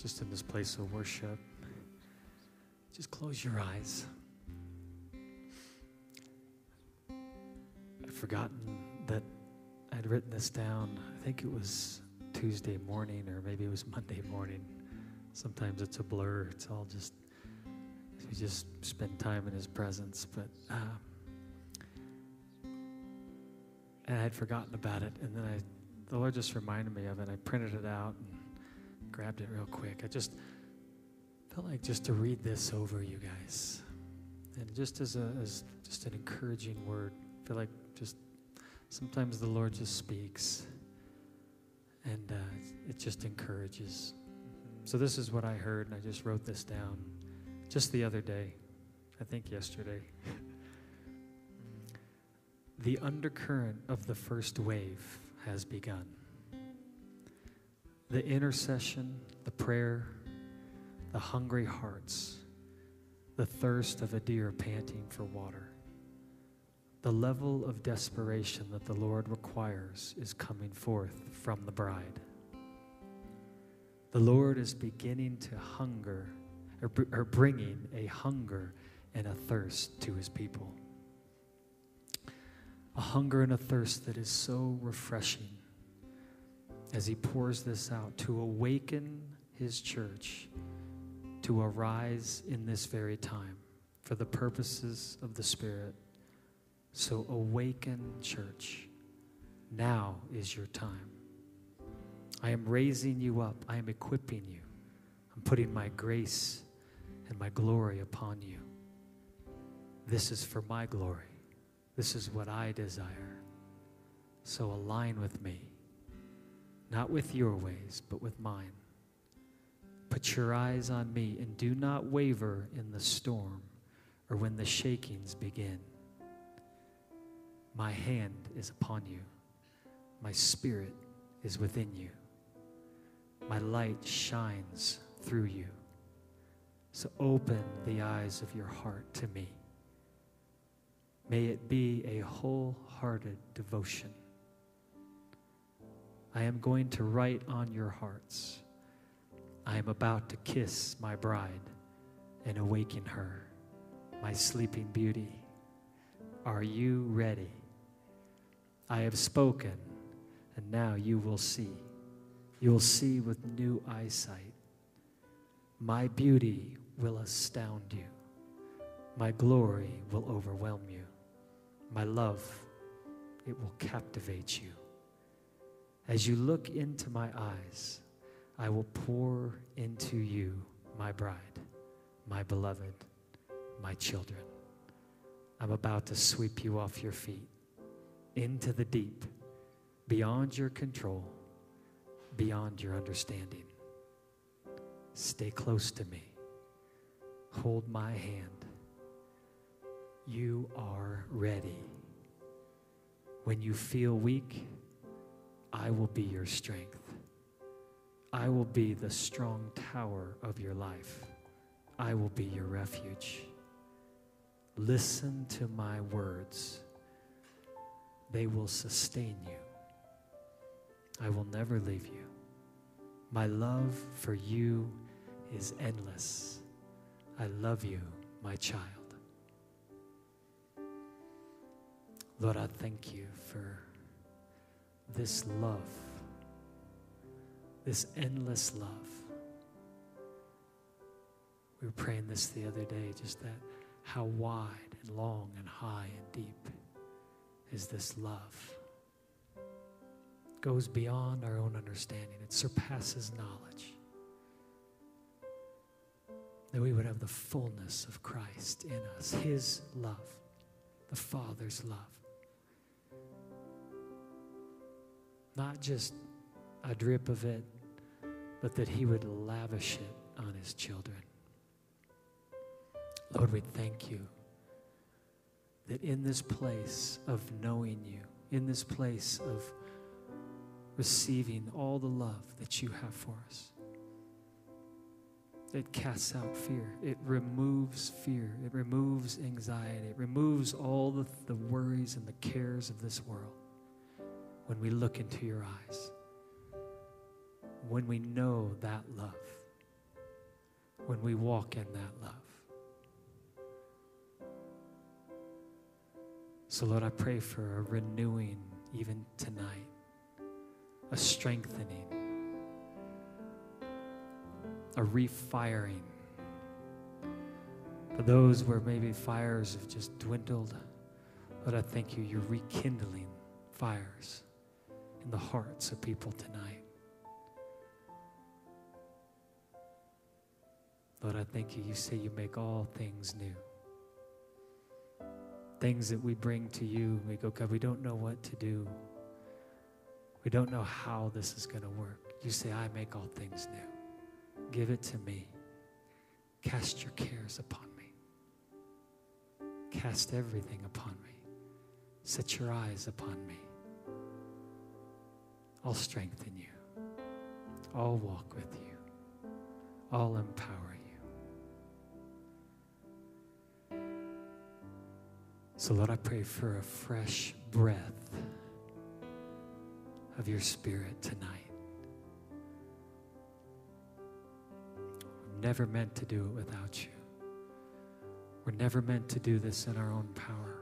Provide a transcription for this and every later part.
just in this place of worship, just close your eyes. I've forgotten that I'd written this down. I think it was Tuesday morning or maybe it was Monday morning. Sometimes it's a blur. It's all just, we just spend time in His presence. But, um, and I had forgotten about it. And then I, the Lord just reminded me of it. I printed it out and grabbed it real quick. I just felt like just to read this over you guys. And just as, a, as just an encouraging word, I feel like just sometimes the Lord just speaks and uh, it just encourages. So, this is what I heard, and I just wrote this down just the other day, I think yesterday. the undercurrent of the first wave has begun. The intercession, the prayer, the hungry hearts, the thirst of a deer panting for water. The level of desperation that the Lord requires is coming forth from the bride. The Lord is beginning to hunger, or, or bringing a hunger and a thirst to his people. A hunger and a thirst that is so refreshing as he pours this out to awaken his church to arise in this very time for the purposes of the Spirit. So awaken, church. Now is your time. I am raising you up, I am equipping you. I'm putting my grace and my glory upon you. This is for my glory. This is what I desire. So align with me, not with your ways, but with mine. Put your eyes on me and do not waver in the storm or when the shakings begin. My hand is upon you, my spirit is within you, my light shines through you. So open the eyes of your heart to me. May it be a wholehearted devotion. I am going to write on your hearts. I am about to kiss my bride and awaken her, my sleeping beauty. Are you ready? I have spoken, and now you will see. You will see with new eyesight. My beauty will astound you. My glory will overwhelm you. My love, it will captivate you. As you look into my eyes, I will pour into you my bride, my beloved, my children. I'm about to sweep you off your feet into the deep, beyond your control, beyond your understanding. Stay close to me. Hold my hand. You are ready. When you feel weak, I will be your strength. I will be the strong tower of your life. I will be your refuge. Listen to my words, they will sustain you. I will never leave you. My love for you is endless. I love you, my child. Lord, I thank you for this love, this endless love. We were praying this the other day, just that how wide and long and high and deep is this love. It goes beyond our own understanding, it surpasses knowledge. That we would have the fullness of Christ in us, His love, the Father's love. Not just a drip of it, but that He would lavish it on His children. Lord, we thank you that in this place of knowing you, in this place of receiving all the love that you have for us, it casts out fear. It removes fear. It removes anxiety. It removes all the, the worries and the cares of this world when we look into your eyes, when we know that love, when we walk in that love. So, Lord, I pray for a renewing even tonight, a strengthening, a refiring. For those where maybe fires have just dwindled, but I thank you, you're rekindling fires in the hearts of people tonight. Lord, I thank you. You say you make all things new. Things that we bring to you, we go, God, we don't know what to do. We don't know how this is going to work. You say, I make all things new. Give it to me. Cast your cares upon me. Cast everything upon me. Set your eyes upon me. I'll strengthen you. I'll walk with you. I'll empower you. So, Lord, I pray for a fresh breath of your spirit tonight. We're never meant to do it without you. We're never meant to do this in our own power.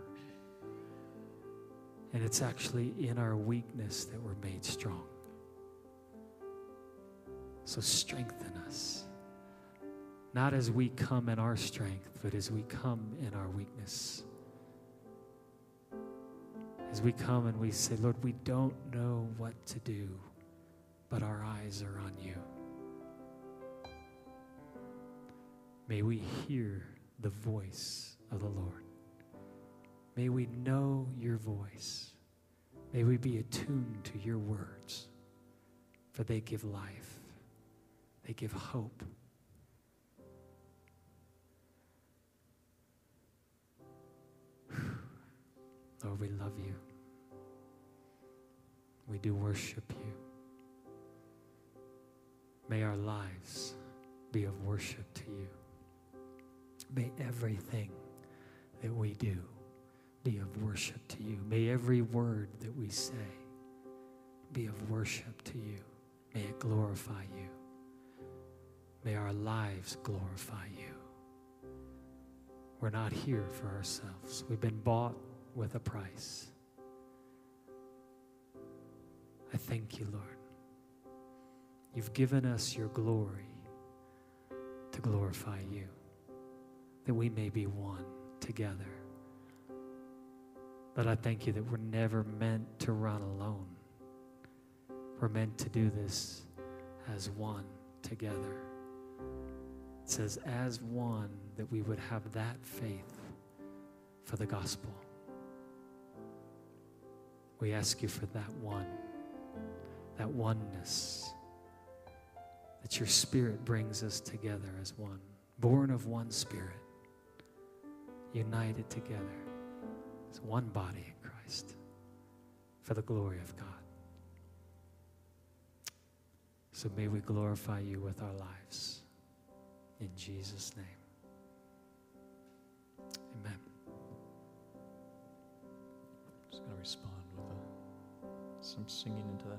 And it's actually in our weakness that we're made strong. So strengthen us. Not as we come in our strength, but as we come in our weakness. As we come and we say, Lord, we don't know what to do, but our eyes are on you. May we hear the voice of the Lord. May we know your voice. May we be attuned to your words, for they give life, they give hope. Lord, we love you. We do worship you. May our lives be of worship to you. May everything that we do be of worship to you. May every word that we say be of worship to you. May it glorify you. May our lives glorify you. We're not here for ourselves. We've been bought with a price. I thank you, Lord. You've given us your glory to glorify you, that we may be one together. But I thank you that we're never meant to run alone. We're meant to do this as one together. It says, as one, that we would have that faith for the gospel. We ask you for that one, that oneness, that your spirit brings us together as one, born of one spirit, united together as one body in Christ for the glory of God. So may we glorify you with our lives. In Jesus' name. Amen. I'm just going to respond with a, some singing into that.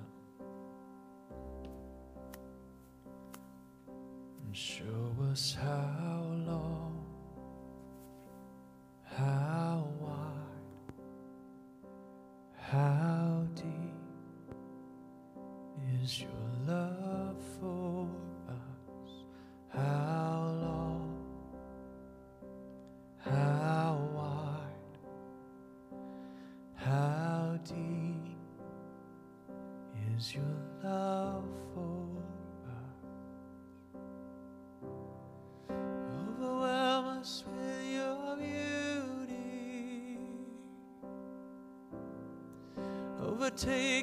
And show us how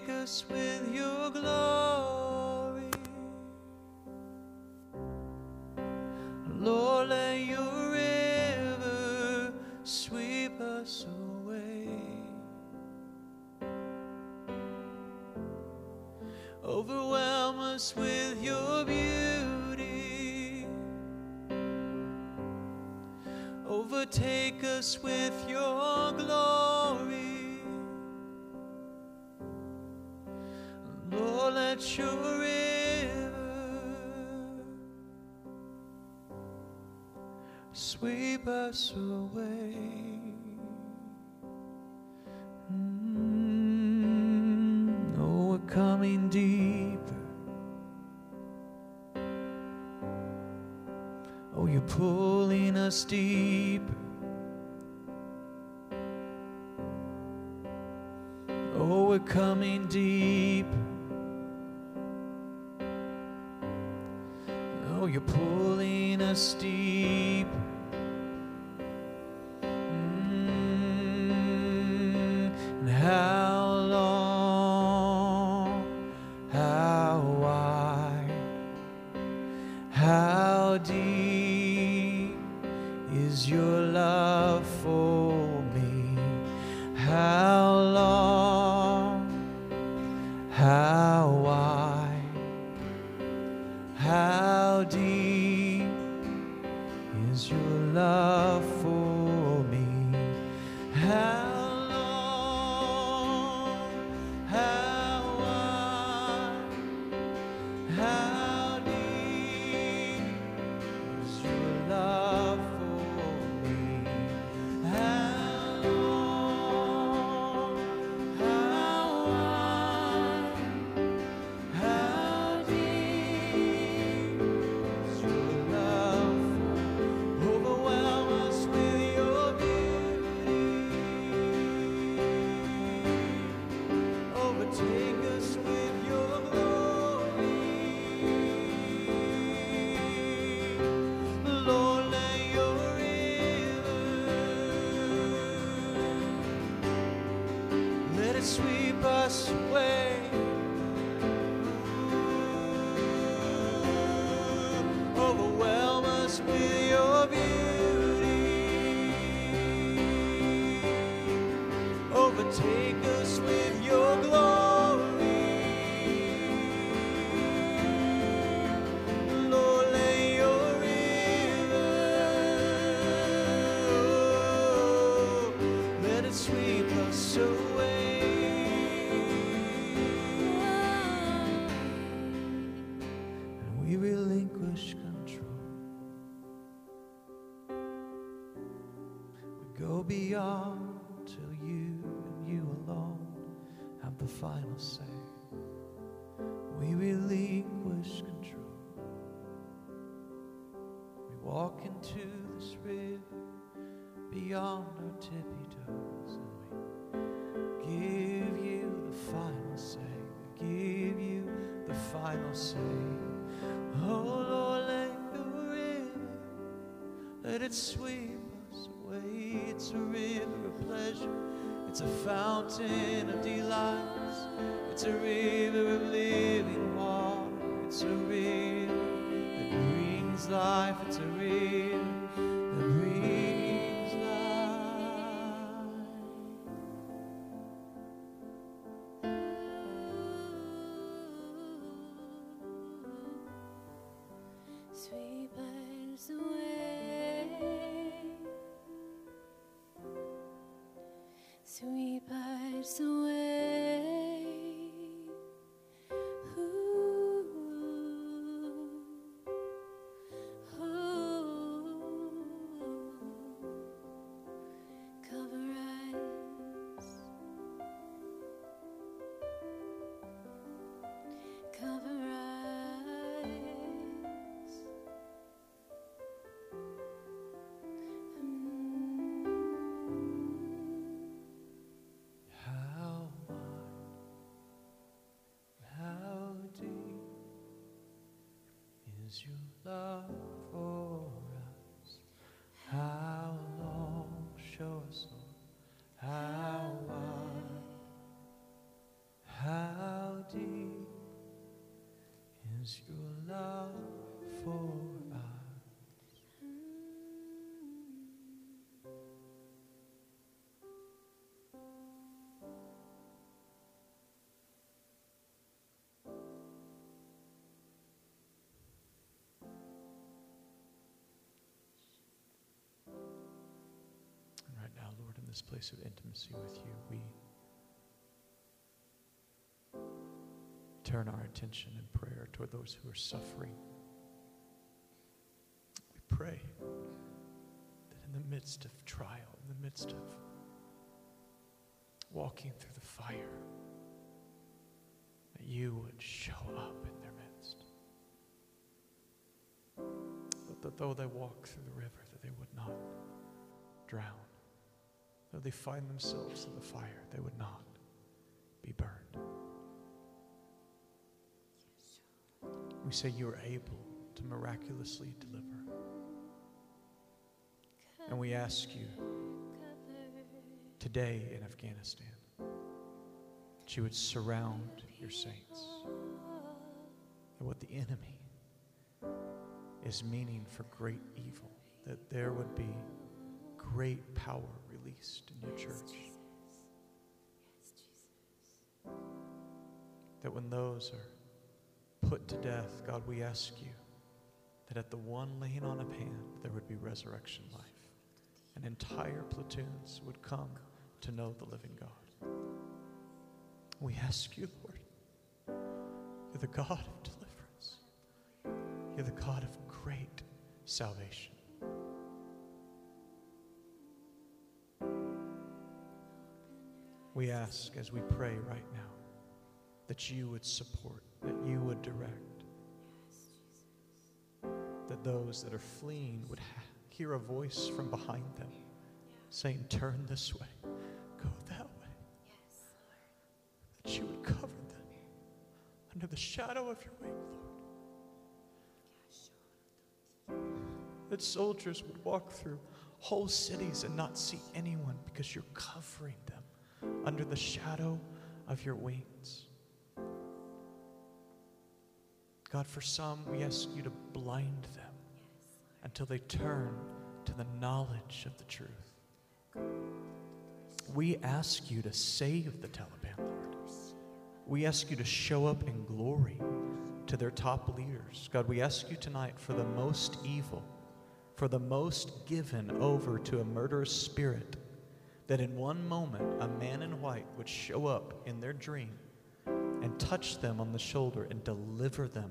Overtake us with your glory. Lord, let your river sweep us away. Overwhelm us with your beauty. Overtake us with your glory. sweep us away. how deep is your love for me? How To this river beyond our tippy toes. And we give you the final say. We give you the final say. Oh Lord, let the river, let it sweep us away. It's a river of pleasure. It's a fountain of delights. It's a river of living water. It's a river that brings life. It's a river. love. this place of intimacy with you, we turn our attention and prayer toward those who are suffering. We pray that in the midst of trial, in the midst of walking through the fire, that you would show up in their midst. But that though they walk through the river, that they would not drown. Though they find themselves in the fire, they would not be burned. We say you are able to miraculously deliver. And we ask you today in Afghanistan that you would surround your saints. And what the enemy is meaning for great evil, that there would be great power released in your church. That when those are put to death, God, we ask you that at the one laying on of hand, there would be resurrection life. And entire platoons would come to know the living God. We ask you, Lord, you're the God of deliverance. You're the God of great salvation. We ask as we pray right now that you would support, that you would direct, that those that are fleeing would ha- hear a voice from behind them saying, Turn this way, go that way. That you would cover them under the shadow of your wing, Lord. That soldiers would walk through whole cities and not see anyone because you're covering them under the shadow of your wings. God, for some, we ask you to blind them until they turn to the knowledge of the truth. We ask you to save the Taliban, Lord. We ask you to show up in glory to their top leaders. God, we ask you tonight for the most evil, for the most given over to a murderous spirit, that in one moment a man in white would show up in their dream and touch them on the shoulder and deliver them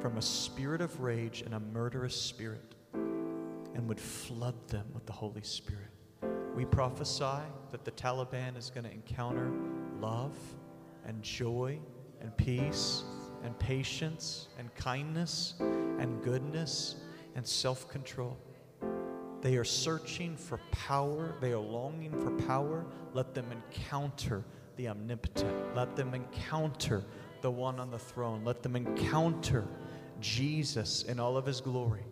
from a spirit of rage and a murderous spirit and would flood them with the Holy Spirit. We prophesy that the Taliban is going to encounter love and joy and peace and patience and kindness and goodness and self control. They are searching for power. They are longing for power. Let them encounter the omnipotent. Let them encounter the one on the throne. Let them encounter Jesus in all of his glory.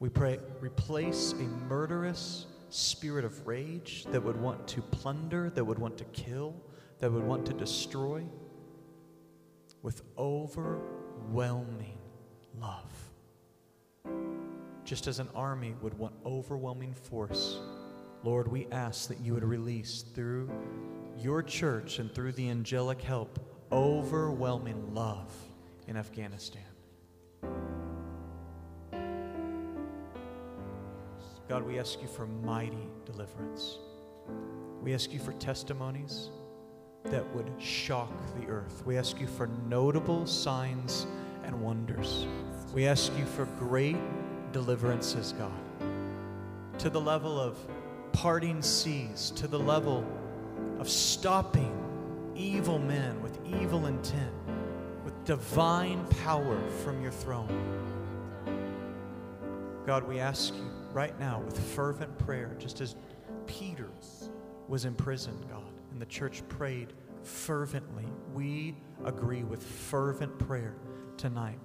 We pray, replace a murderous spirit of rage that would want to plunder, that would want to kill, that would want to destroy with overwhelming love. Just as an army would want overwhelming force, Lord, we ask that you would release through your church and through the angelic help overwhelming love in Afghanistan. God, we ask you for mighty deliverance. We ask you for testimonies that would shock the earth. We ask you for notable signs and wonders. We ask you for great deliverances, God, to the level of parting seas, to the level of stopping evil men with evil intent, with divine power from your throne. God, we ask you right now with fervent prayer, just as Peter was imprisoned, God, and the church prayed fervently. We agree with fervent prayer tonight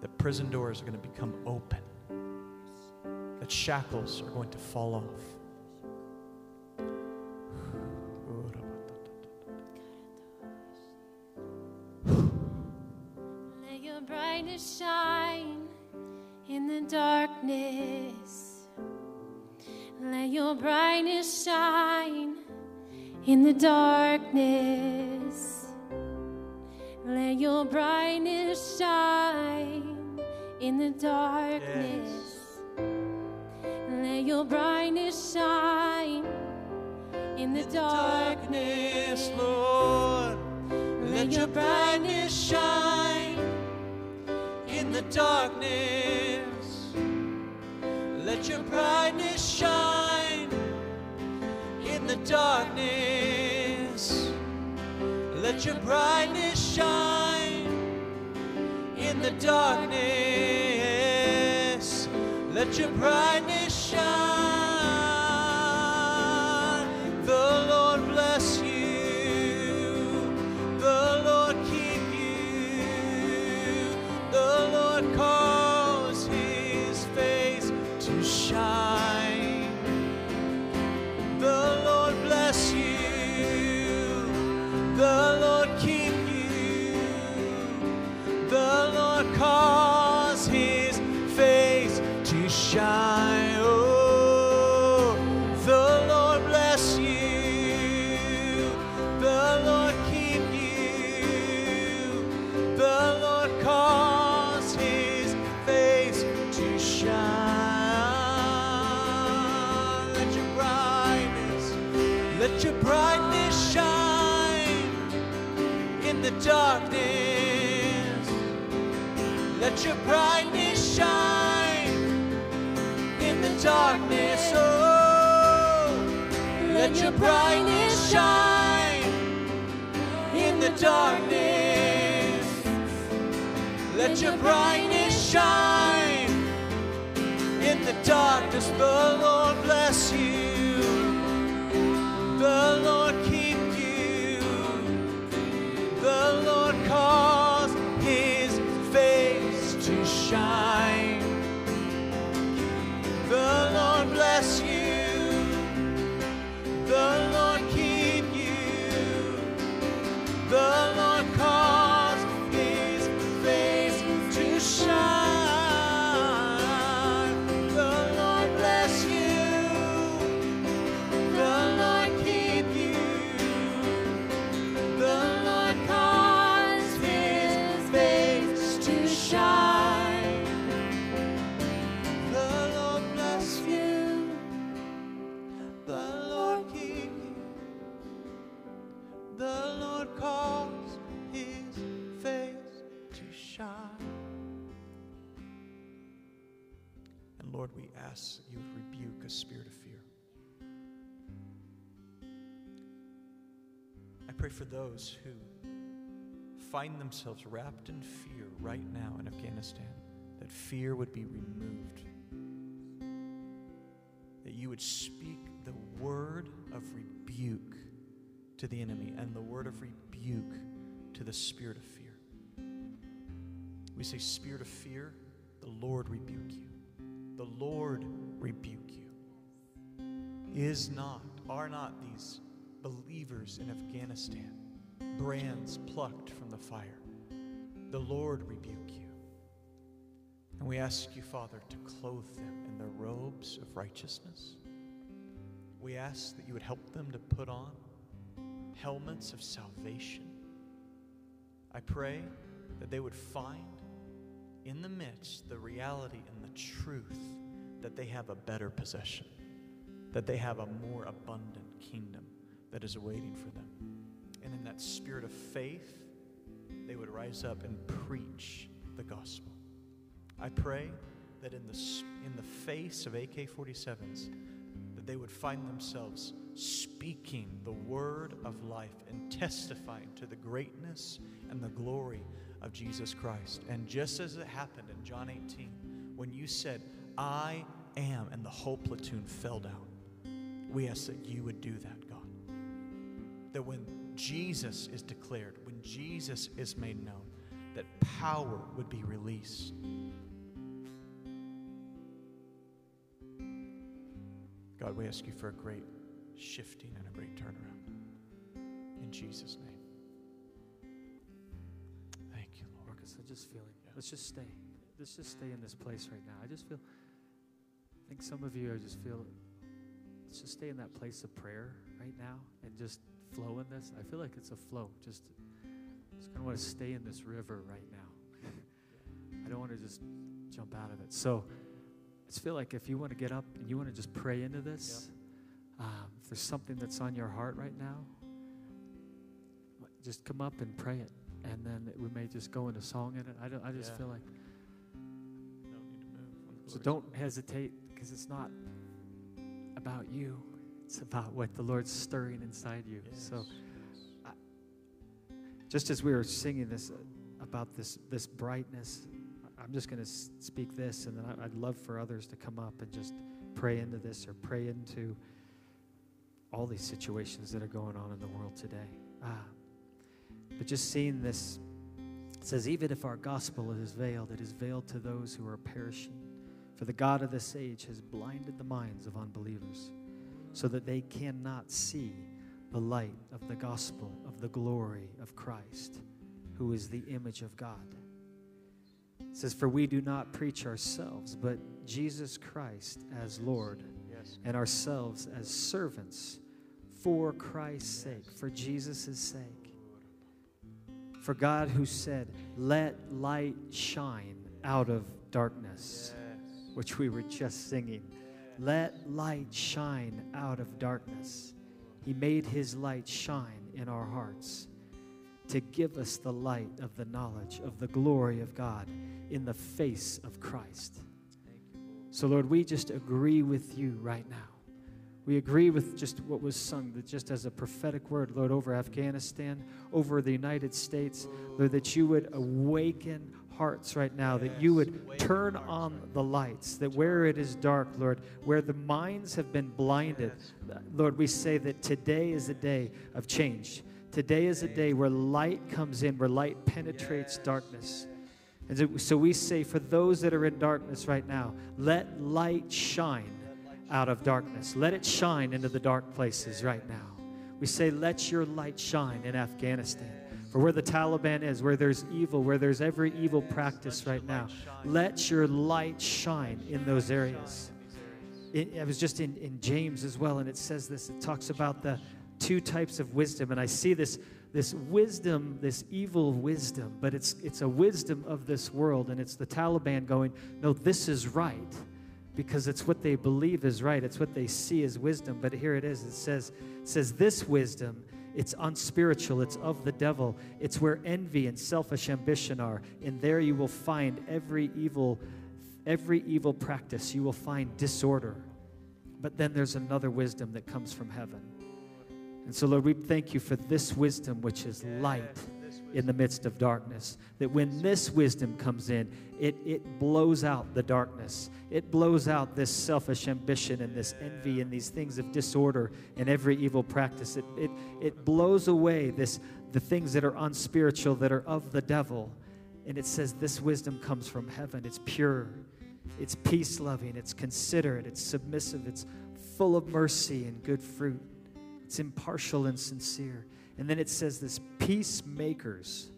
that prison doors are going to become open, that shackles are going to fall off. Let your brightness shine in the darkness. Let your brightness shine in the darkness. Let your brightness shine in the darkness. Let your brightness shine in the darkness. Lord. Let your brightness shine in the darkness. Let your brightness shine in the darkness. Let your brightness shine in the darkness. Let your brightness brightness shine in the darkness. Oh, let your brightness shine in the darkness. Let your brightness shine in the darkness. The Lord bless you. For those who find themselves wrapped in fear right now in Afghanistan, that fear would be removed. That you would speak the word of rebuke to the enemy and the word of rebuke to the spirit of fear. We say, Spirit of fear, the Lord rebuke you. The Lord rebuke you. Is not, are not these believers in Afghanistan brands plucked from the fire? The Lord rebuke you. And we ask you, Father, to clothe them in the robes of righteousness. We ask that you would help them to put on helmets of salvation. I pray that they would find in the midst the reality and the truth that they have a better possession, that they have a more abundant kingdom that is awaiting for them. And in that spirit of faith, they would rise up and preach the gospel. I pray that in the, in the face of AK 47s, that they would find themselves speaking the word of life and testifying to the greatness and the glory of Jesus Christ. And just as it happened in John 18, when you said, I am, and the whole platoon fell down, we ask that you would do that. That when Jesus is declared, when Jesus is made known, that power would be released. God, we ask you for a great shifting and a great turnaround. In Jesus' name. Thank you, Lord. Marcus, I just feel it. Yeah. Let's just stay. Let's just stay in this place right now. I just feel, I think some of you, I just feel, let's just stay in that place of prayer right now and just flow in this. I feel like it's a flow. Just, just kind of want to stay in this river right now. I don't want to just jump out of it. So I just feel like if you want to get up and you want to just pray into this, um, if there's something that's on your heart right now, just come up and pray it. And then we may just go into song in it. I, don't, I just Yeah. feel like No need to move. so don't hesitate. because it's not about you, it's about what the Lord's stirring inside you. So, I, just as we were singing this uh, about this, this brightness, I'm just going to speak this, and then I, I'd love for others to come up and just pray into this or pray into all these situations that are going on in the world today. Ah. But just seeing this, it says, even if our gospel is veiled, it is veiled to those who are perishing. For the God of this age has blinded the minds of unbelievers so that they cannot see the light of the gospel of the glory of Christ, who is the image of God. It says, For we do not preach ourselves, but Jesus Christ as Lord, yes. and ourselves as servants for Christ's sake, for Jesus' sake. For God who said, Let light shine out of darkness, yes. which we were just singing. Let light shine out of darkness. He made his light shine in our hearts to give us the light of the knowledge of the glory of God in the face of Christ. So, Lord, we just agree with you right now. We agree with just what was sung, that just as a prophetic word, Lord, over Afghanistan, over the United States, Lord, that you would awaken hearts right now, that you would turn on the lights, that where it is dark, Lord, where the minds have been blinded, Lord, we say that today is a day of change. Today is a day where light comes in, where light penetrates darkness. And so we say, for those that are in darkness right now, let light shine out of darkness. Let it shine into the dark places right now. We say, let your light shine in Afghanistan. For where the Taliban is, where there's evil, where there's every evil practice right now, let your light shine in those areas. It, I was just in, in James as well, and it says this. It talks about the two types of wisdom, and I see this this wisdom, this evil wisdom, but it's it's a wisdom of this world, and it's the Taliban going, no, this is right because it's what they believe is right. It's what they see as wisdom. But here it is. It says, it says this wisdom, it's unspiritual, it's of the devil. It's where envy and selfish ambition are. And there you will find every evil, every evil practice. You will find disorder. But then there's another wisdom that comes from heaven. And so, Lord, we thank you for this wisdom, which is light in the midst of darkness. That when this wisdom comes in, it, it blows out the darkness. It blows out this selfish ambition and this envy and these things of disorder and every evil practice. It, it, it blows away this, the things that are unspiritual, that are of the devil. And it says this wisdom comes from heaven. It's pure, it's peace loving, it's considerate, it's submissive, it's full of mercy and good fruit, it's impartial and sincere. And then it says this peacemakers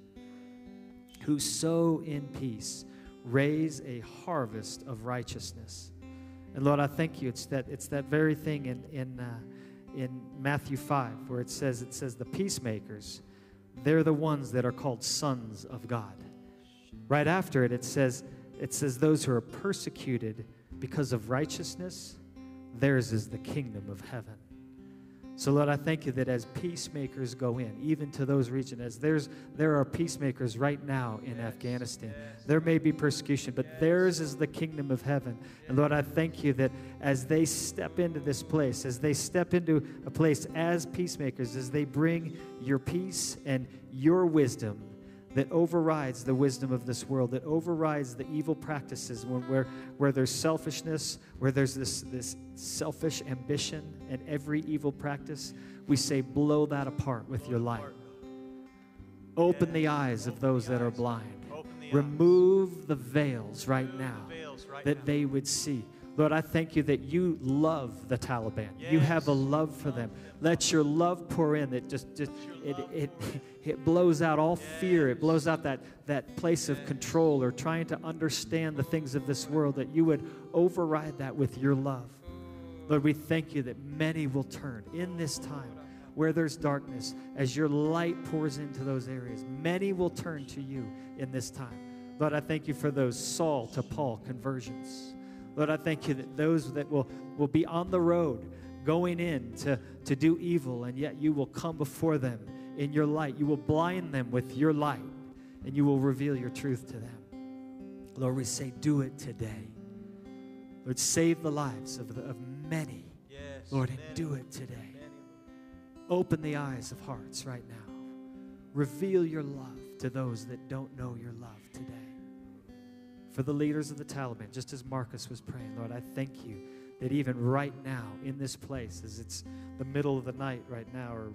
who sow in peace raise a harvest of righteousness. And Lord, I thank you. It's that, it's that very thing in, in, uh, in Matthew 5 where it says, it says, the peacemakers, they're the ones that are called sons of God. Right after it, it says, it says, those who are persecuted because of righteousness, theirs is the kingdom of heaven. So, Lord, I thank you that as peacemakers go in, even to those regions, as there's there are peacemakers right now in yes, Afghanistan. Yes. There may be persecution, but yes. theirs is the kingdom of heaven. And Lord, I thank you that as they step into this place, as they step into a place as peacemakers, as they bring your peace and your wisdom that overrides the wisdom of this world, that overrides the evil practices when, where, where there's selfishness, where there's this, this selfish ambition and every evil practice. We say, blow that apart with your light. Open the eyes of those that are blind. Remove the veils right now that they would see. Lord, I thank you that you love the Taliban. Yes. You have a love for them. Let your love pour in that just, just it, it, it blows out all yes. fear. It blows out that, that place of control or trying to understand the things of this world, that you would override that with your love. Lord, we thank you that many will turn in this time where there's darkness, as your light pours into those areas. Many will turn to you in this time. Lord, I thank you for those Saul to Paul conversions. Lord, I thank you that those that will, will be on the road going in to, to do evil, and yet you will come before them in your light. You will blind them with your light, and you will reveal your truth to them. Lord, we say, do it today. Lord, save the lives of, the, of many. Yes. Lord, and do it today. many. Open the eyes of hearts right now. Reveal your love to those that don't know your love. For the leaders of the Taliban, just as Marcus was praying, Lord, I thank you that even right now in this place, as it's the middle of the night right now or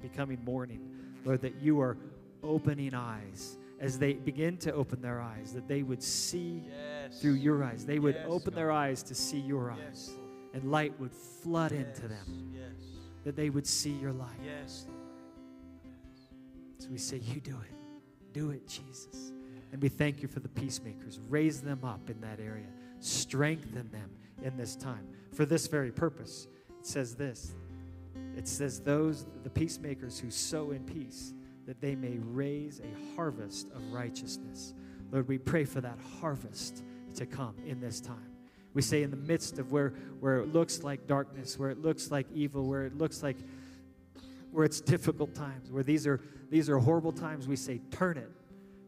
becoming morning, Lord, that you are opening eyes as they begin to open their eyes, that they would see Yes. through your eyes. They would Yes, open their eyes to see your Yes, eyes, and light would flood into them, that they would see your light. Yes. So we say, You do it. Do it, Jesus. And we thank you for the peacemakers. Raise them up in that area, strengthen them in this time for this very purpose. It says this it says, Those, the peacemakers who sow in peace, that they may raise a harvest of righteousness. Lord, we pray for that harvest to come in this time. We say, in the midst of where, where it looks like darkness, where it looks like evil, where it looks like where it's difficult times, where these are these are horrible times, we say, turn it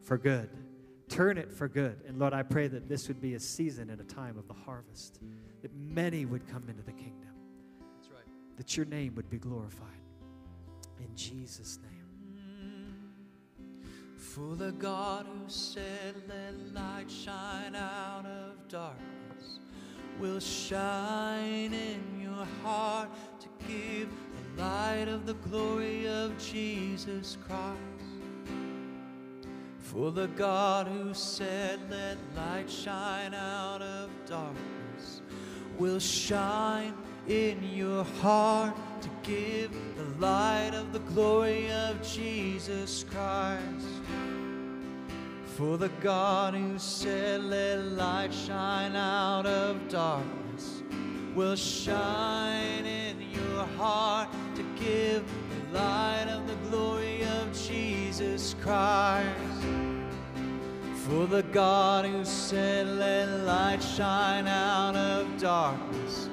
for good. Turn it for good. And Lord, I pray that this would be a season and a time of the harvest, that many would come into the kingdom, That's right. that your name would be glorified. In Jesus' name. For the God who said, Let light shine out of darkness, will shine in your heart to give the light of the glory of Jesus Christ. For the God who said, Let light shine out of darkness, will shine in your heart to give the light of the glory of Jesus Christ. For the God who said, Let light shine out of darkness, will shine in your heart to give light of the glory of Jesus Christ. For the God who said, Let light shine out of darkness,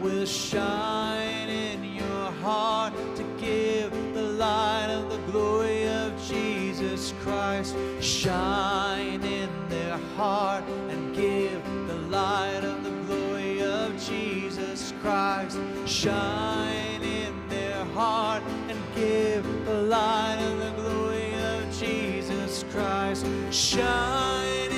will shine in your heart to give the light of the glory of Jesus Christ. Shine in their heart and give the light of the glory of Jesus Christ. Shine light of the glory of Jesus Christ. Shine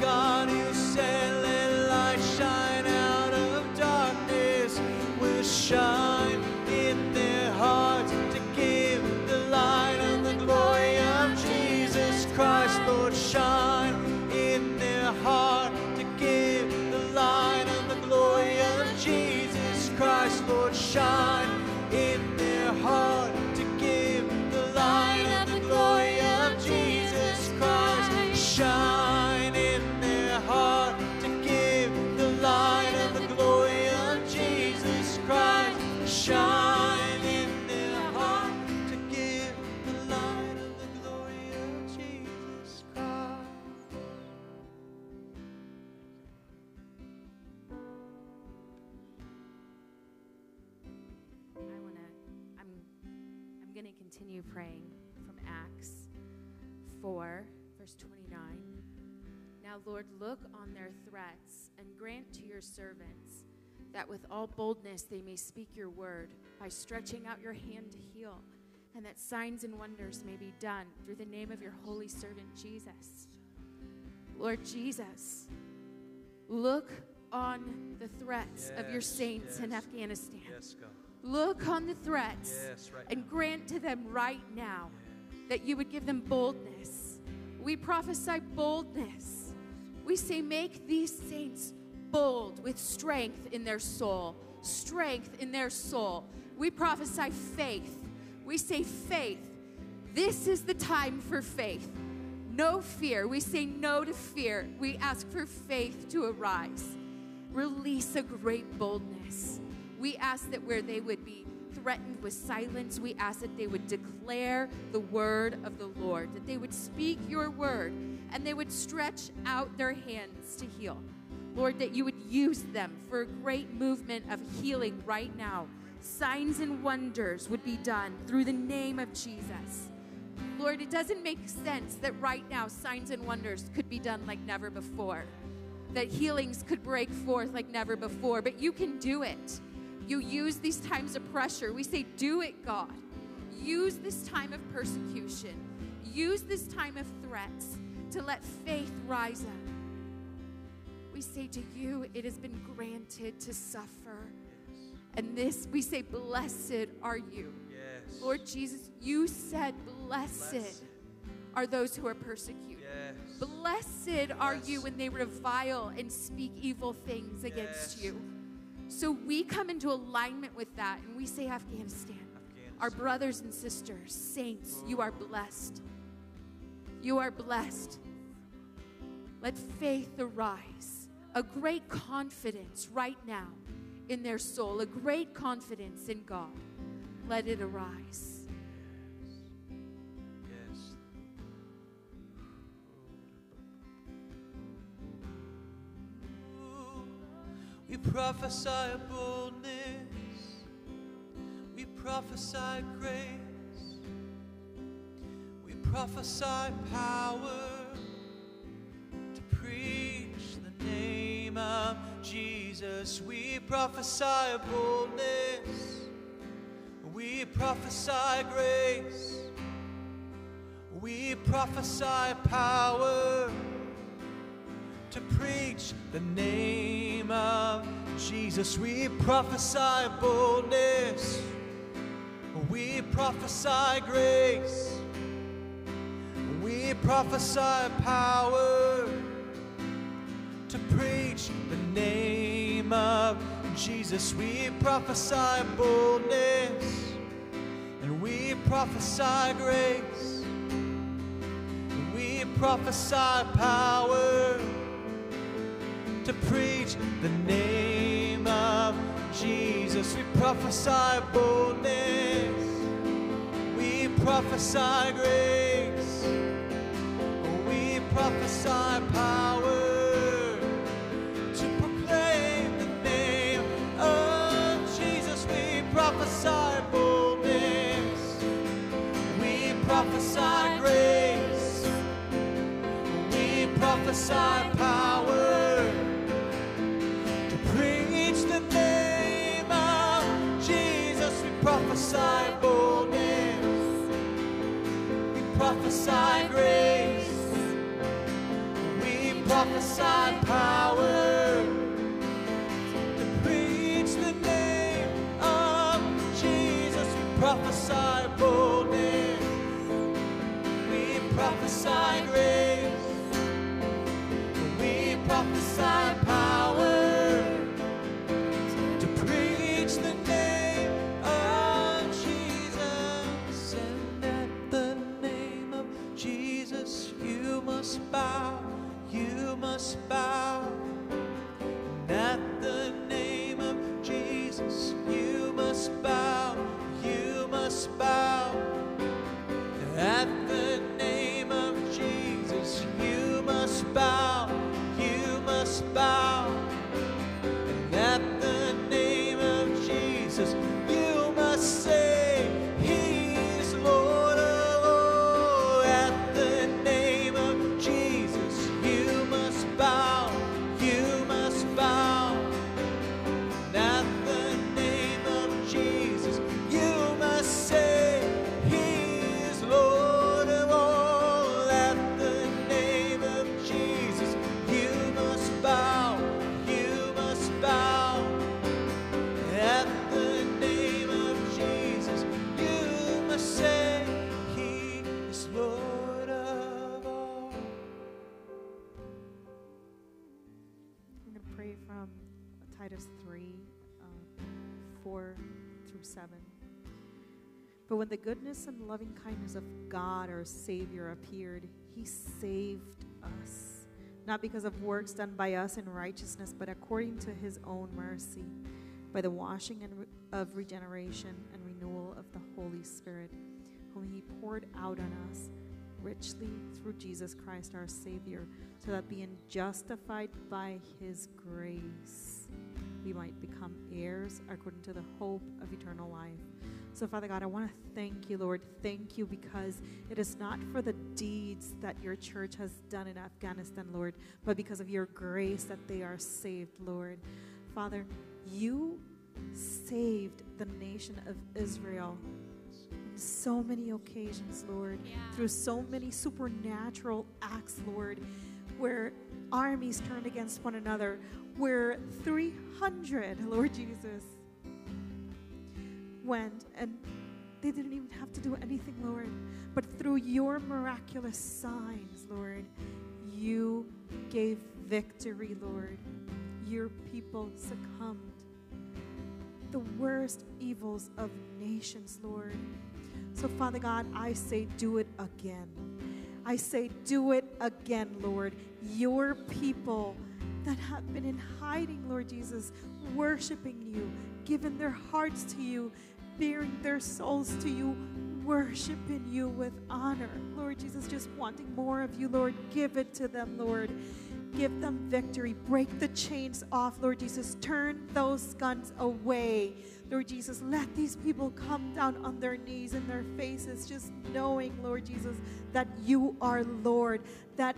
God Lord, look on their threats and grant to your servants that with all boldness they may speak your word by stretching out your hand to heal and that signs and wonders may be done through the name of your holy servant Jesus. Lord Jesus, look on the threats of your Yes, saints in. Afghanistan. Yes, God. Look on the threats Yes, right and grant to them right now that you would give them boldness. We prophesy boldness. We say, make these saints bold with strength in their soul. Strength in their soul. We prophesy faith. We say, faith. This is the time for faith. No fear. We say no to fear. We ask for faith to arise. Release a great boldness. We ask that where they would be threatened with silence, we ask that they would declare the word of the Lord, that they would speak your word, and they would stretch out their hands to heal. Lord, that you would use them for a great movement of healing right now. Signs and wonders would be done through the name of Jesus. Lord, it doesn't make sense that right now signs and wonders could be done like never before, that healings could break forth like never before, but you can do it. You use these times of pressure. We say, Do it, God. Use this time of persecution, use this time of threats to let faith rise up. We say to you, it has been granted to suffer. And this, we say, Blessed are you. Yes. Lord Jesus, you said, Blessed, Blessed. are those who are persecuted. Yes. Blessed are you when they revile and speak evil things against you. So we come into alignment with that and we say, Afghanistan, our brothers and sisters, saints, you are blessed. You are blessed. Let faith arise, a great confidence right now in their soul, a great confidence in God. Let it arise. We prophesy boldness. We prophesy grace. Prophesy power to preach the name of Jesus. We prophesy boldness. We prophesy grace. We prophesy power to preach the name of Jesus. We prophesy boldness. We prophesy grace. We prophesy power to preach the name of Jesus. We prophesy boldness. And we prophesy grace. We prophesy power to preach the name of Jesus. We prophesy boldness. We prophesy grace. Prophesy power to proclaim the name of Jesus. We prophesy boldness. We prophesy grace. We prophesy power to preach the name of Jesus. We prophesy boldness. We prophesy grace. We prophesy power to preach the name of Jesus. We prophesy boldness. We prophesy grace. 4 through 7. But when the goodness and loving kindness of God, our Savior, appeared, He saved us, not because of works done by us in righteousness, but according to His own mercy, by the washing of regeneration and renewal of the Holy Spirit, whom He poured out on us richly through Jesus Christ our Savior, so that being justified by His grace, we might become heirs according to the hope of eternal life. So, Father God, I want to thank you, Lord. Thank you because it is not for the deeds that your church has done in Afghanistan, Lord, but because of your grace that they are saved, Lord. Father, you saved the nation of Israel in so many occasions, Lord, through so many supernatural acts, Lord, where armies turned against one another, where 300, Lord Jesus, went and they didn't even have to do anything, Lord. But through your miraculous signs, Lord, you gave victory, Lord. Your people succumbed. The worst evils of nations, Lord. So, Father God, I say, do it again. I say, do it again, Lord. Your people that have been in hiding, Lord Jesus, worshiping you, giving their hearts to you, baring their souls to you, worshiping you with honor. Lord Jesus, just wanting more of you, Lord. Give it to them, Lord. Give them victory. Break the chains off, Lord Jesus. Turn those guns away. Lord Jesus, let these people come down on their knees and their faces, just knowing, Lord Jesus, that you are Lord, that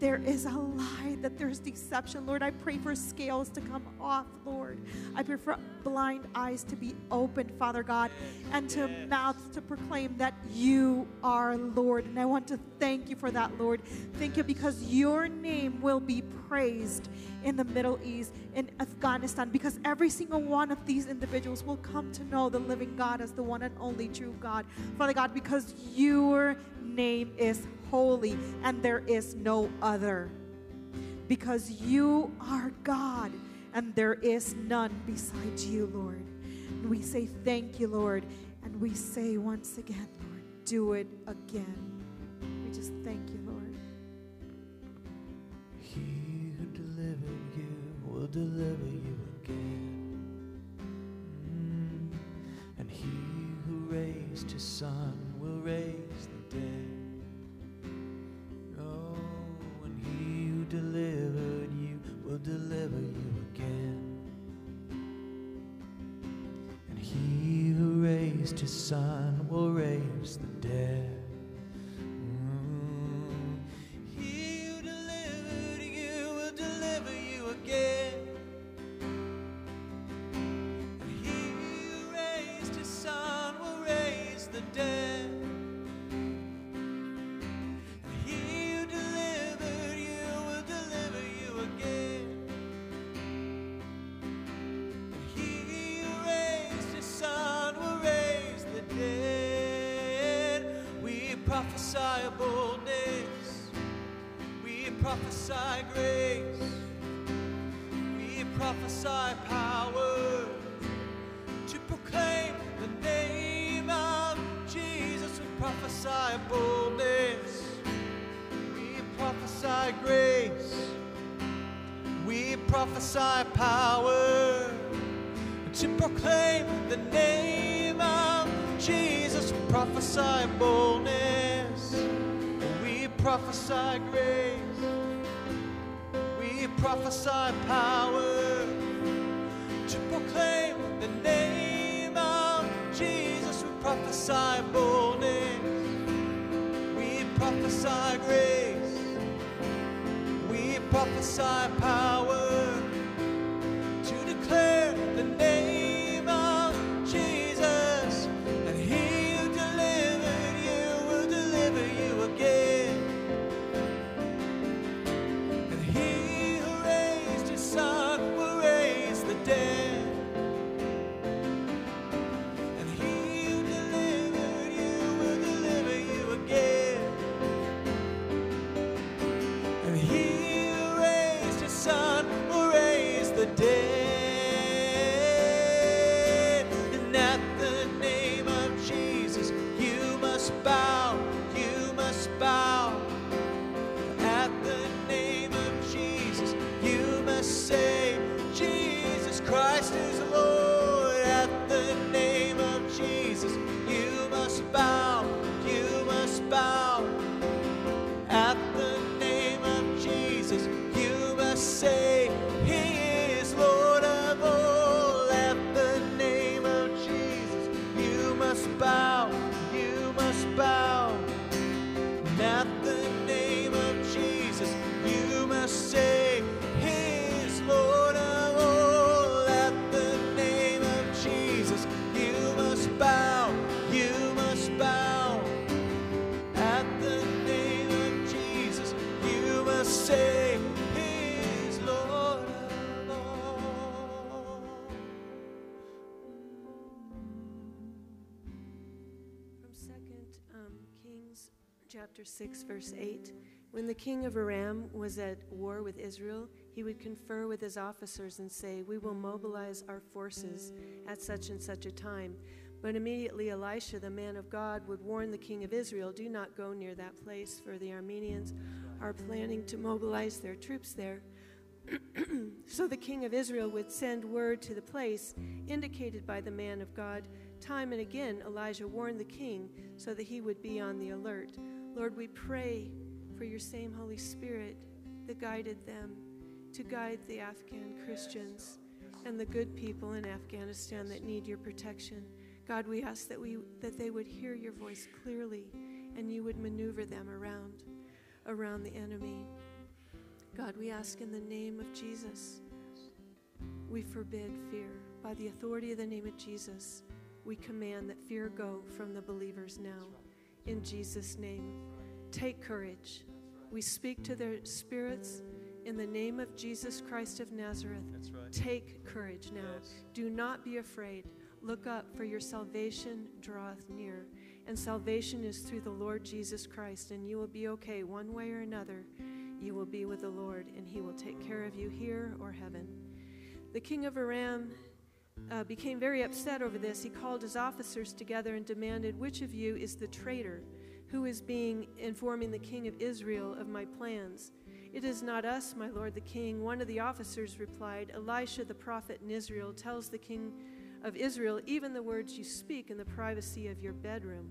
there is a lie, that there's deception. Lord, I pray for scales to come off, Lord. I pray for blind eyes to be opened, Father God, and to mouths to proclaim that you are Lord. And I want to thank you for that, Lord. Thank you because your name will be praised in the Middle East, in Afghanistan, because every single one of these individuals will come to know the living God as the one and only true God. Father God, because your name is holy and there is no other. Because you are God and there is none beside you, Lord. And we say thank you, Lord. And we say once again, Lord, do it again. We just thank you, deliver you again. Mm. And he who raised his son will raise the dead. Oh, and he who delivered you will deliver you again. And he who raised his son will raise the dead. Prophesy boldness. We prophesy grace. We prophesy power to proclaim the name of Jesus. We prophesy boldness. We prophesy grace. We prophesy power to proclaim the name of Jesus. We prophesy boldness. Prophesy grace. We prophesy power to proclaim the name of Jesus. We prophesy boldness. We prophesy grace. We prophesy power chapter 6, verse 8. When the king of Aram was at war with Israel, he would confer with his officers and say, We will mobilize our forces at such and such a time. But immediately Elisha, the man of God, would warn the king of Israel, Do not go near that place, for the Arameans are planning to mobilize their troops there. so the king of Israel would send word to the place indicated by the man of God. Time and again, Elijah warned the king so that he would be on the alert. Lord, we pray for your same Holy Spirit that guided them to guide the Afghan Christians and the good people in Afghanistan that need your protection. God, we ask that we that they would hear your voice clearly and you would maneuver them around around the enemy. God, we ask in the name of Jesus. We forbid fear. By the authority of the name of Jesus, we command that fear go from the believers now. In Jesus' name, take courage. We speak to their spirits in the name of Jesus Christ of Nazareth. That's right. Take courage now. Yes. Do not be afraid. Look up, for your salvation draweth near. And salvation is through the Lord Jesus Christ, and you will be okay one way or another. You will be with the Lord, and He will take care of you here or heaven. The king of Aram uh, became very upset over this. He called his officers together and demanded, Which of you is the traitor who is being informing the king of Israel of my plans? It is not us, my lord the king. One of the officers replied, Elisha the prophet in Israel tells the king of Israel even the words you speak in the privacy of your bedroom.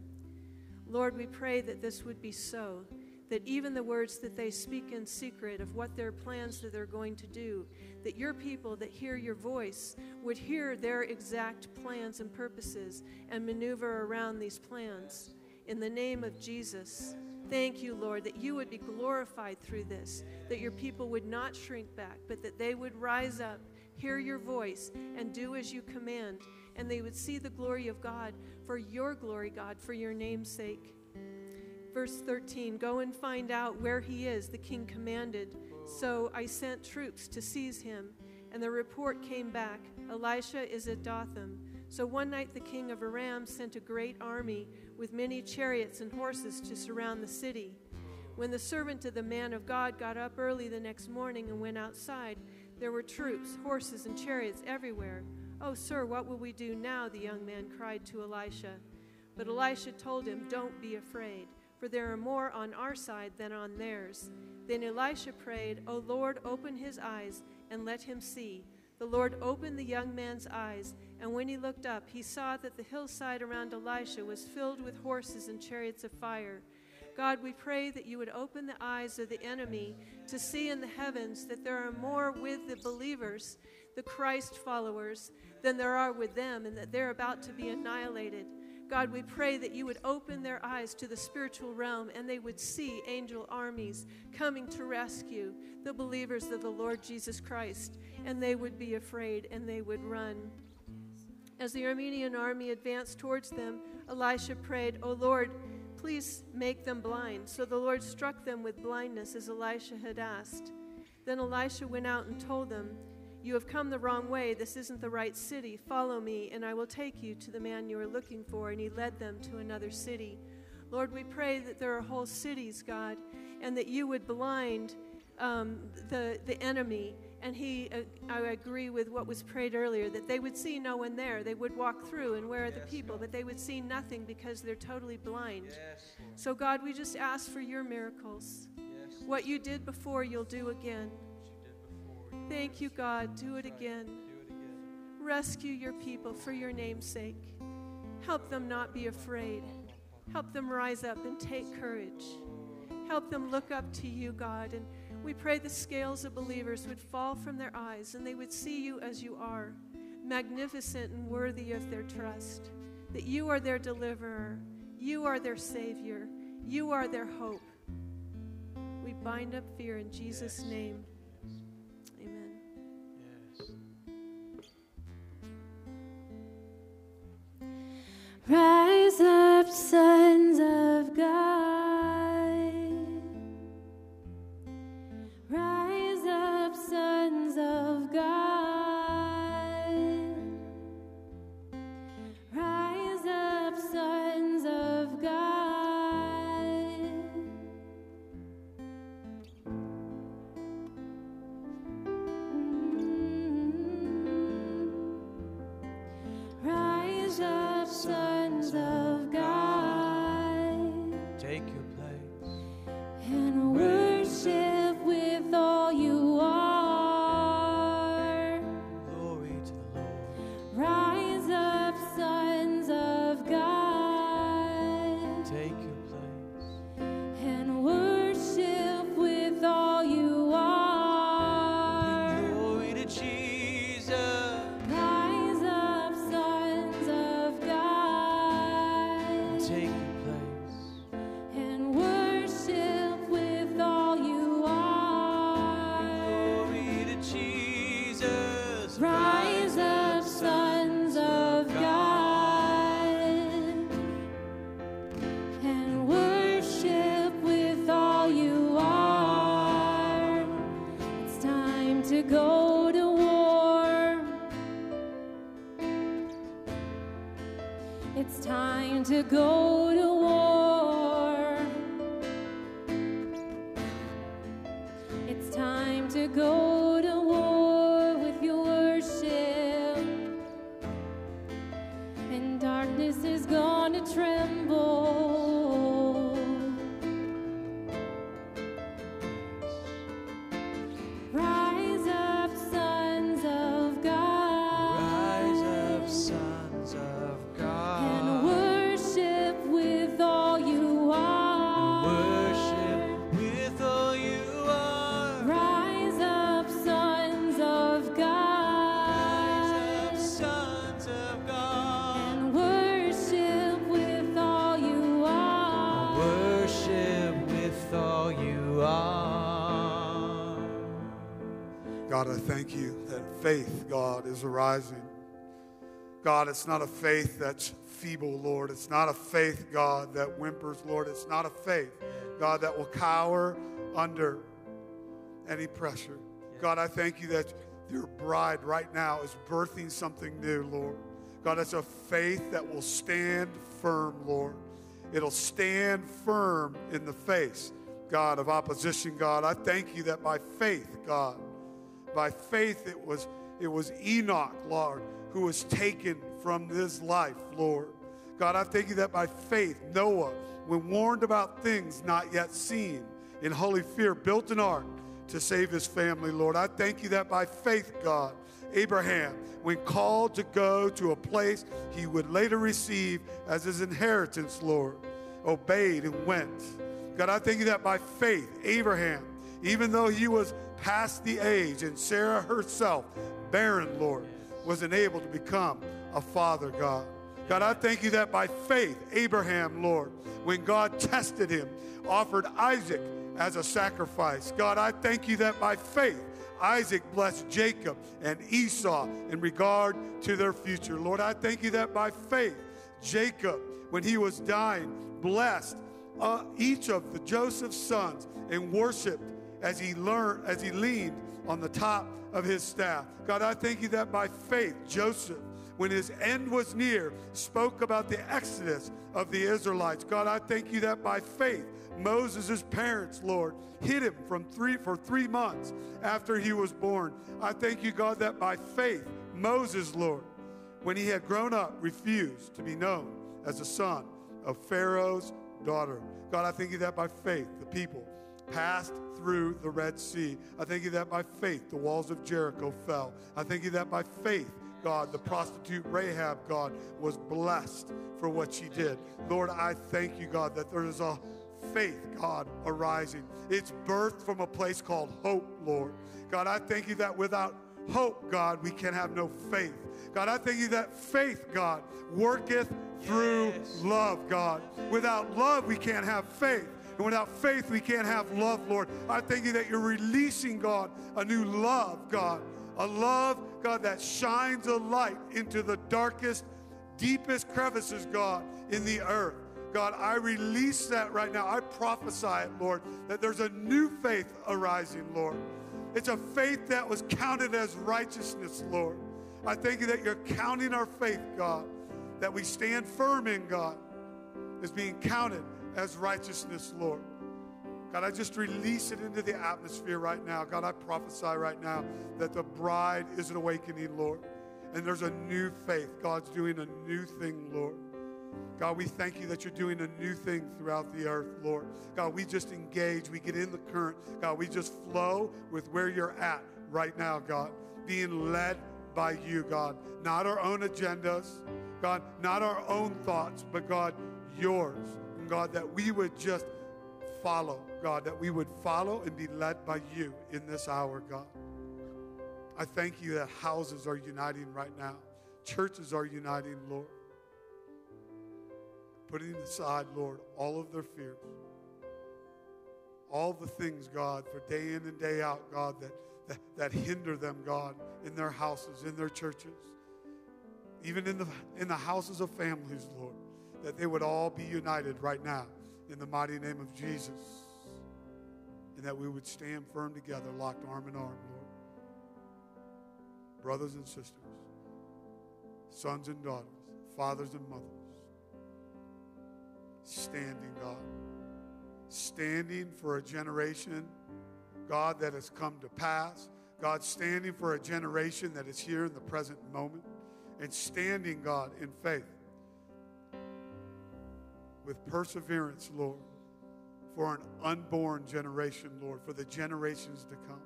Lord, we pray that this would be so, that even the words that they speak in secret of what their plans that they're going to do, that your people that hear your voice would hear their exact plans and purposes and maneuver around these plans. In the name of Jesus, thank you, Lord, that you would be glorified through this, that your people would not shrink back, but that they would rise up, hear your voice, and do as you command, and they would see the glory of God for your glory, God, for your name's sake. Verse 13 Go and find out where he is, the king commanded. So I sent troops to seize him, and the report came back Elisha is at Dothan. So one night the king of Aram sent a great army with many chariots and horses to surround the city. When the servant of the man of God got up early the next morning and went outside, there were troops, horses, and chariots everywhere. Oh, sir, what will we do now? The young man cried to Elisha. But Elisha told him, Don't be afraid, for there are more on our side than on theirs. Then Elisha prayed, O Lord, open his eyes and let him see. The Lord opened the young man's eyes, and when he looked up, he saw that the hillside around Elisha was filled with horses and chariots of fire. God, we pray that you would open the eyes of the enemy to see in the heavens that there are more with the believers, the Christ followers, than there are with them, and that they're about to be annihilated. God, we pray that you would open their eyes to the spiritual realm and they would see angel armies coming to rescue the believers of the Lord Jesus Christ, and they would be afraid and they would run. As the Aramean army advanced towards them, Elisha prayed, O Lord, please make them blind. So the Lord struck them with blindness as Elisha had asked. Then Elisha went out and told them, You have come the wrong way. This isn't the right city. Follow me, and I will take you to the man you are looking for. And he led them to another city. Lord, we pray that there are whole cities, God, and that you would blind um, the, the enemy. And he, uh, I agree with what was prayed earlier, that they would see no one there. They would walk through, and where are the people? God. But they would see nothing because they're totally blind. Yes, So, God, we just ask for your miracles. Yes. What you did before, you'll do again. Thank you, God. Do it again. Do it again. Rescue your people for your name's sake. Help them not be afraid. Help them rise up and take courage. Help them look up to you, God. And we pray the scales of believers would fall from their eyes and they would see you as you are, magnificent and worthy of their trust. that you are their deliverer, you are their Savior, you are their hope. We bind up fear in Jesus' name. Rise up, sons of God. Rise up, sons of God. To go to war. It's time to go to war. Faith, God, is arising. God, it's not a faith that's feeble, Lord. It's not a faith, God, that whimpers, Lord. It's not a faith, God, that will cower under any pressure. God, I thank you that your bride right now is birthing something new, Lord. God, it's a faith that will stand firm, Lord. It'll stand firm in the face, God, of opposition, God. I thank you that by faith, God, by faith it was it was Enoch, Lord, who was taken from this life, Lord. God, I thank you that by faith Noah, when warned about things not yet seen, in holy fear built an ark to save his family, Lord. I thank you that by faith, God, Abraham, when called to go to a place he would later receive as his inheritance, Lord, obeyed and went. God, I thank you that by faith, Abraham, even though he was past the age and Sarah herself, barren, Lord, was enabled to become a father, God. God, I thank you that by faith, Abraham, Lord, when God tested him, offered Isaac as a sacrifice. God, I thank you that by faith, Isaac blessed Jacob and Esau in regard to their future. Lord, I thank you that by faith, Jacob, when he was dying, blessed uh, each of the Joseph's sons and worshiped as he learned, as he leaned on the top of his staff. God, I thank you that by faith, Joseph, when his end was near, spoke about the exodus of the Israelites. God, I thank you that by faith, Moses' parents, Lord, hid him from three for three months after he was born. I thank you, God, that by faith, Moses, Lord, when he had grown up, refused to be known as the son of Pharaoh's daughter. God, I thank you that by faith, the people passed through the Red Sea. I thank you that by faith, the walls of Jericho fell. I thank you that by faith, God, the prostitute Rahab, God, was blessed for what she did. Lord, I thank you, God, that there is a faith, God, arising. It's birthed from a place called hope, Lord. God, I thank you that without hope, God, we can have no faith. God, I thank you that faith, God, worketh through love, God. Without love, we can't have faith. And without faith, we can't have love, Lord. I thank you that you're releasing, God, a new love, God. A love, God, that shines a light into the darkest, deepest crevices, God, in the earth. God, I release that right now. I prophesy it, Lord, that there's a new faith arising, Lord. It's a faith that was counted as righteousness, Lord. I thank you that you're counting our faith, God, that we stand firm in, God, is being counted as righteousness, Lord. God, I just release it into the atmosphere right now. God, I prophesy right now that the bride is an awakening, Lord. And there's a new faith. God's doing a new thing, Lord. God, we thank you that you're doing a new thing throughout the earth, Lord. God, we just engage, we get in the current. God, we just flow with where you're at right now, God, being led by you, God. Not our own agendas, God, not our own thoughts, but God, yours. God, that we would just follow, God, that we would follow and be led by you in this hour, God. I thank you that houses are uniting right now, churches are uniting, Lord. Putting aside, Lord, all of their fears, all the things, God, for day in and day out, God, that, that, that hinder them, God, in their houses, in their churches, even in the, in the houses of families, Lord, that they would all be united right now in the mighty name of Jesus. And that we would stand firm together, locked arm in arm, Lord. Brothers and sisters, sons and daughters, fathers and mothers standing, God. Standing for a generation, God, that has come to pass. God, standing for a generation that is here in the present moment. And standing, God, in faith with perseverance, Lord, for an unborn generation, Lord, for the generations to come,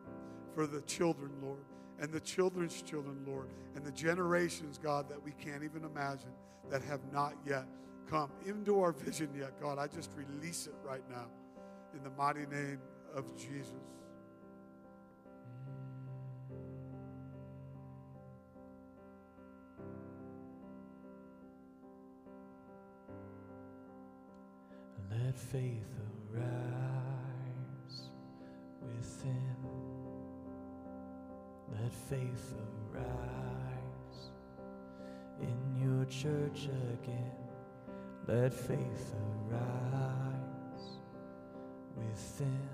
for the children, Lord, and the children's children, Lord, and the generations, God, that we can't even imagine that have not yet come into our vision yet, God. I just release it right now in the mighty name of Jesus. Let faith arise within. Let faith arise in your church again. Let faith arise within.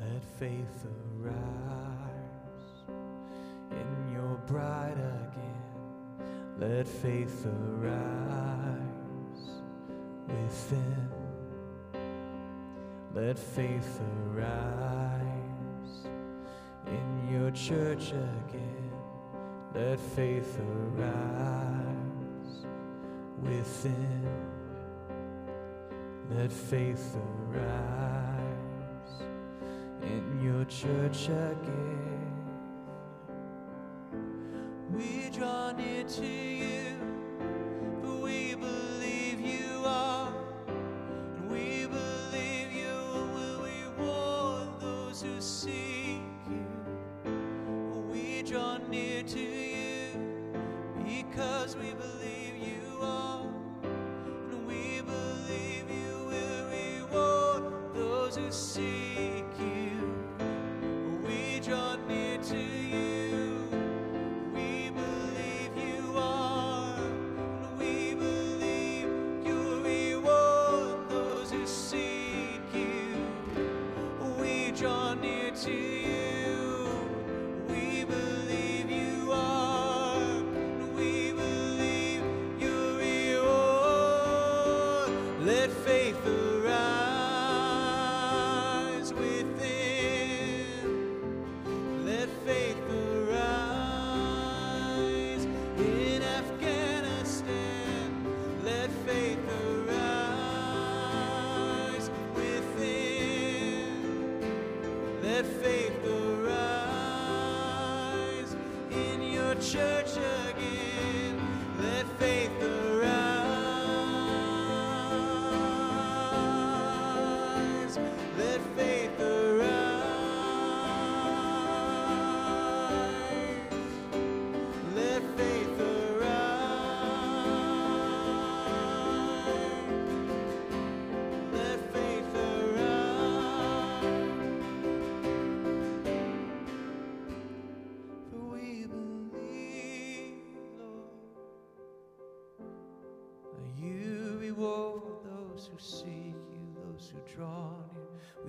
Let faith arise in your bride again. Let faith arise within. Let faith arise in your church again. Let faith arise within. Let faith arise in your church again.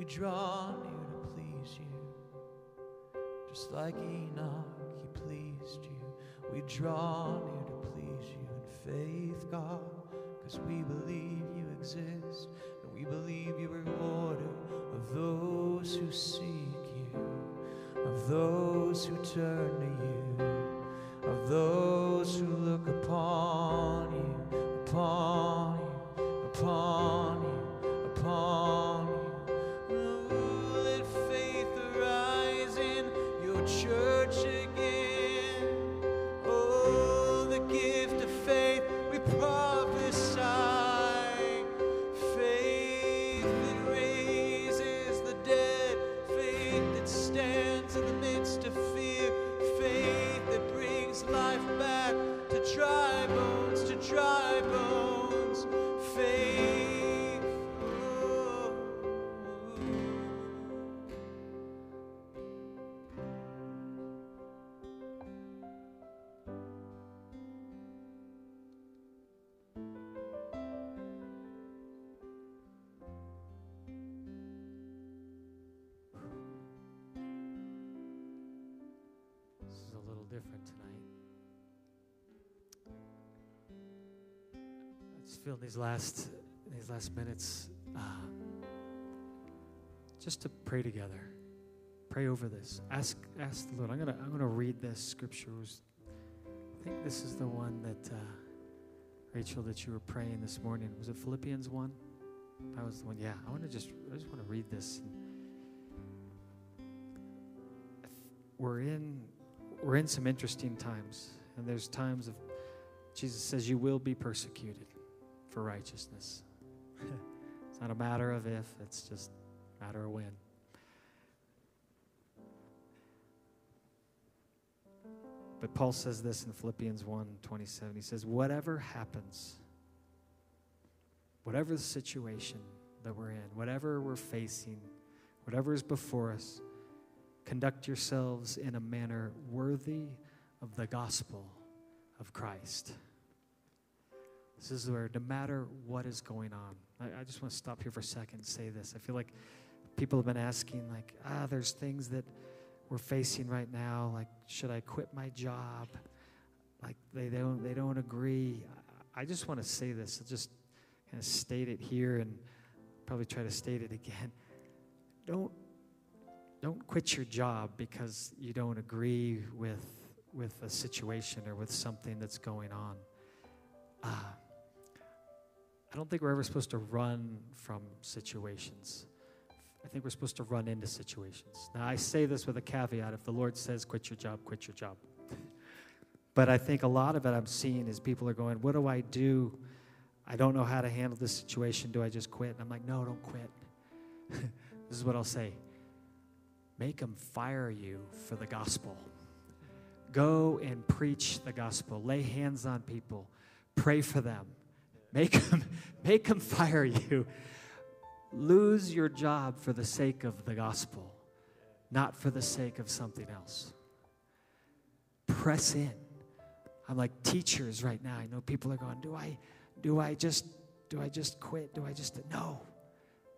Draw near to please you. Just like Enoch, he pleased you. We draw near to please you in faith, God, because we believe you exist. And we believe you're a rewarder of those who seek you, of those who turn to you, of those last these last minutes uh, just to pray together. Pray over this. Ask ask the Lord. I'm gonna I'm gonna read this scripture. I think this is the one that uh, Rachel that you were praying this morning. Was it Philippians one? That was the one. Yeah. I want to just I just want to read this. We're in we're in some interesting times, and there's times of Jesus says you will be persecuted for righteousness. it's not a matter of if; it's just a matter of when. But Paul says this in Philippians 1 27. He says, Whatever happens, whatever the situation that we're in, whatever we're facing, whatever is before us, conduct yourselves in a manner worthy of the gospel of Christ. This is where, no matter what is going on, I, I just want to stop here for a second and say this. I feel like people have been asking, like, ah, there's things that we're facing right now. Like, should I quit my job? Like, they they, don't, they don't agree. I, I just want to say this. I'll just kind of state it here and probably try to state it again. Don't don't quit your job because you don't agree with with a situation or with something that's going on. Uh, I don't think we're ever supposed to run from situations. I think we're supposed to run into situations. Now, I say this with a caveat if the Lord says, quit your job, quit your job. But I think a lot of it I'm seeing is people are going, What do I do? I don't know how to handle this situation. Do I just quit? And I'm like, No, don't quit. this is what I'll say make them fire you for the gospel. Go and preach the gospel. Lay hands on people. Pray for them. Make them, make them fire you. Lose your job for the sake of the gospel, not for the sake of something else. Press in. I'm like teachers right now. I know people are going, do I, do I just, do I just quit? Do I just, no.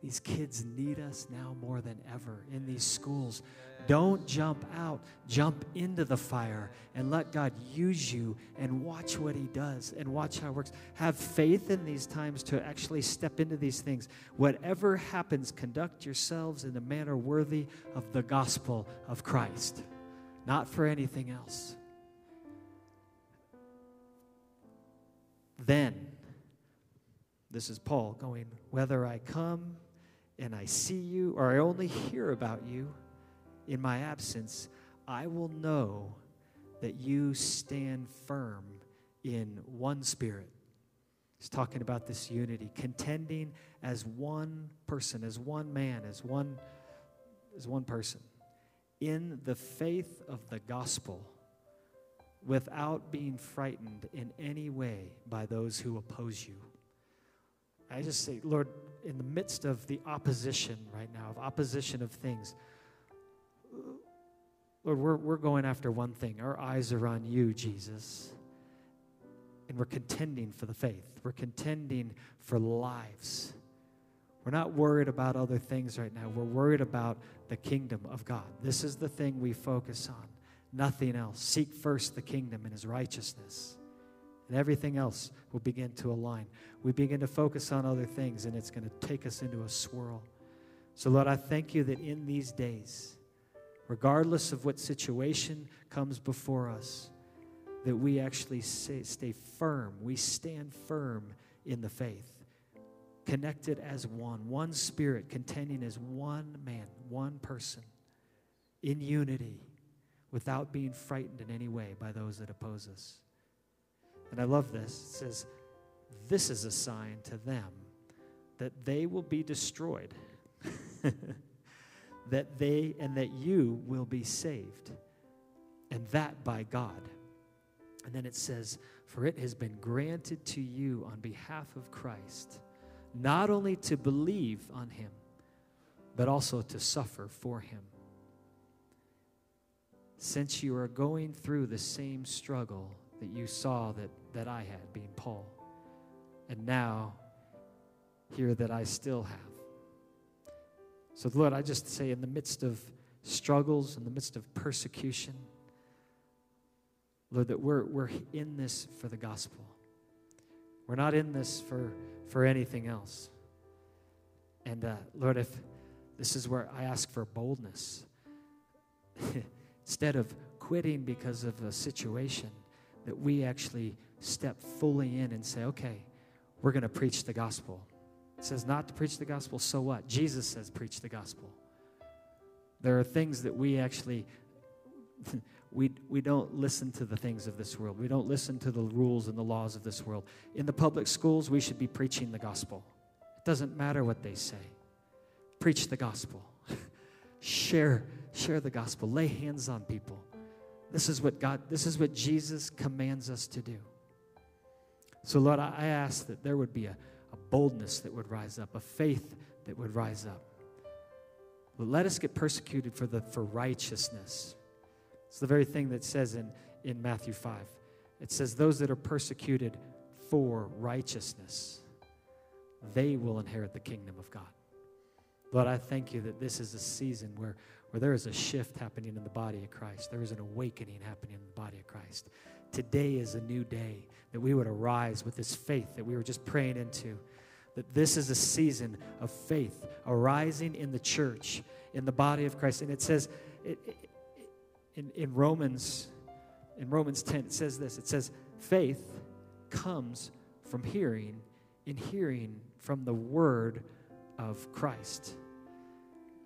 These kids need us now more than ever in these schools. Don't jump out, jump into the fire and let God use you and watch what He does and watch how it works. Have faith in these times to actually step into these things. Whatever happens, conduct yourselves in a manner worthy of the gospel of Christ, not for anything else. Then, this is Paul going, whether I come and I see you or I only hear about you in my absence, I will know that you stand firm in one spirit. He's talking about this unity, contending as one person, as one man, as one as one person in the faith of the gospel without being frightened in any way by those who oppose you. I just say, Lord, in the midst of the opposition right now, of opposition of things, Lord, we're, we're going after one thing. Our eyes are on you, Jesus. And we're contending for the faith, we're contending for lives. We're not worried about other things right now. We're worried about the kingdom of God. This is the thing we focus on, nothing else. Seek first the kingdom and his righteousness, and everything else will begin to align. We begin to focus on other things, and it's going to take us into a swirl. So, Lord, I thank you that in these days, regardless of what situation comes before us, that we actually stay, stay firm. We stand firm in the faith, connected as one, one spirit, contending as one man, one person, in unity, without being frightened in any way by those that oppose us. And I love this. It says, This is a sign to them that they will be destroyed, that they and that you will be saved, and that by God. And then it says, For it has been granted to you on behalf of Christ, not only to believe on him, but also to suffer for him. Since you are going through the same struggle that you saw that, that I had, being Paul, and now here that I still have. So, Lord, I just say, in the midst of struggles, in the midst of persecution, Lord, that we're, we're in this for the gospel. We're not in this for, for anything else. And uh, Lord, if this is where I ask for boldness, instead of quitting because of a situation, that we actually step fully in and say, okay, we're going to preach the gospel. It says not to preach the gospel, so what? Jesus says preach the gospel. There are things that we actually we, we don't listen to the things of this world. We don't listen to the rules and the laws of this world. In the public schools, we should be preaching the gospel. It doesn't matter what they say. Preach the gospel. share, share the gospel. Lay hands on people. This is what God, this is what Jesus commands us to do. So, Lord, I, ask that there would be a boldness that would rise up, a faith that would rise up. But let us get persecuted for the for righteousness it's the very thing that says in, in Matthew 5. It says, Those that are persecuted for righteousness, they will inherit the kingdom of God. Lord, I thank you that this is a season where, where there is a shift happening in the body of Christ. There is an awakening happening in the body of Christ. Today is a new day that we would arise with this faith that we were just praying into. That this is a season of faith arising in the church, in the body of Christ. And it says, it, it, in, in Romans, in Romans 10, it says this. It says, faith comes from hearing, and hearing from the word of Christ.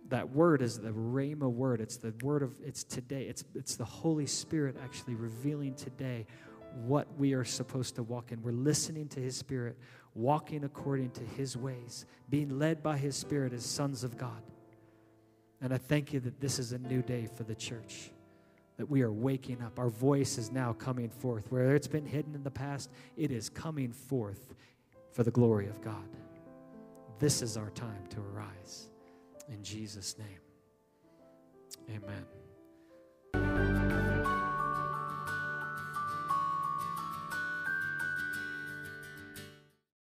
That word is the Rhema word. It's the word of it's today. It's it's the Holy Spirit actually revealing today what we are supposed to walk in. We're listening to His Spirit, walking according to His ways, being led by His Spirit as sons of God. And I thank you that this is a new day for the church that we are waking up. Our voice is now coming forth. Where it's been hidden in the past, it is coming forth for the glory of God. This is our time to arise. In Jesus' name, amen.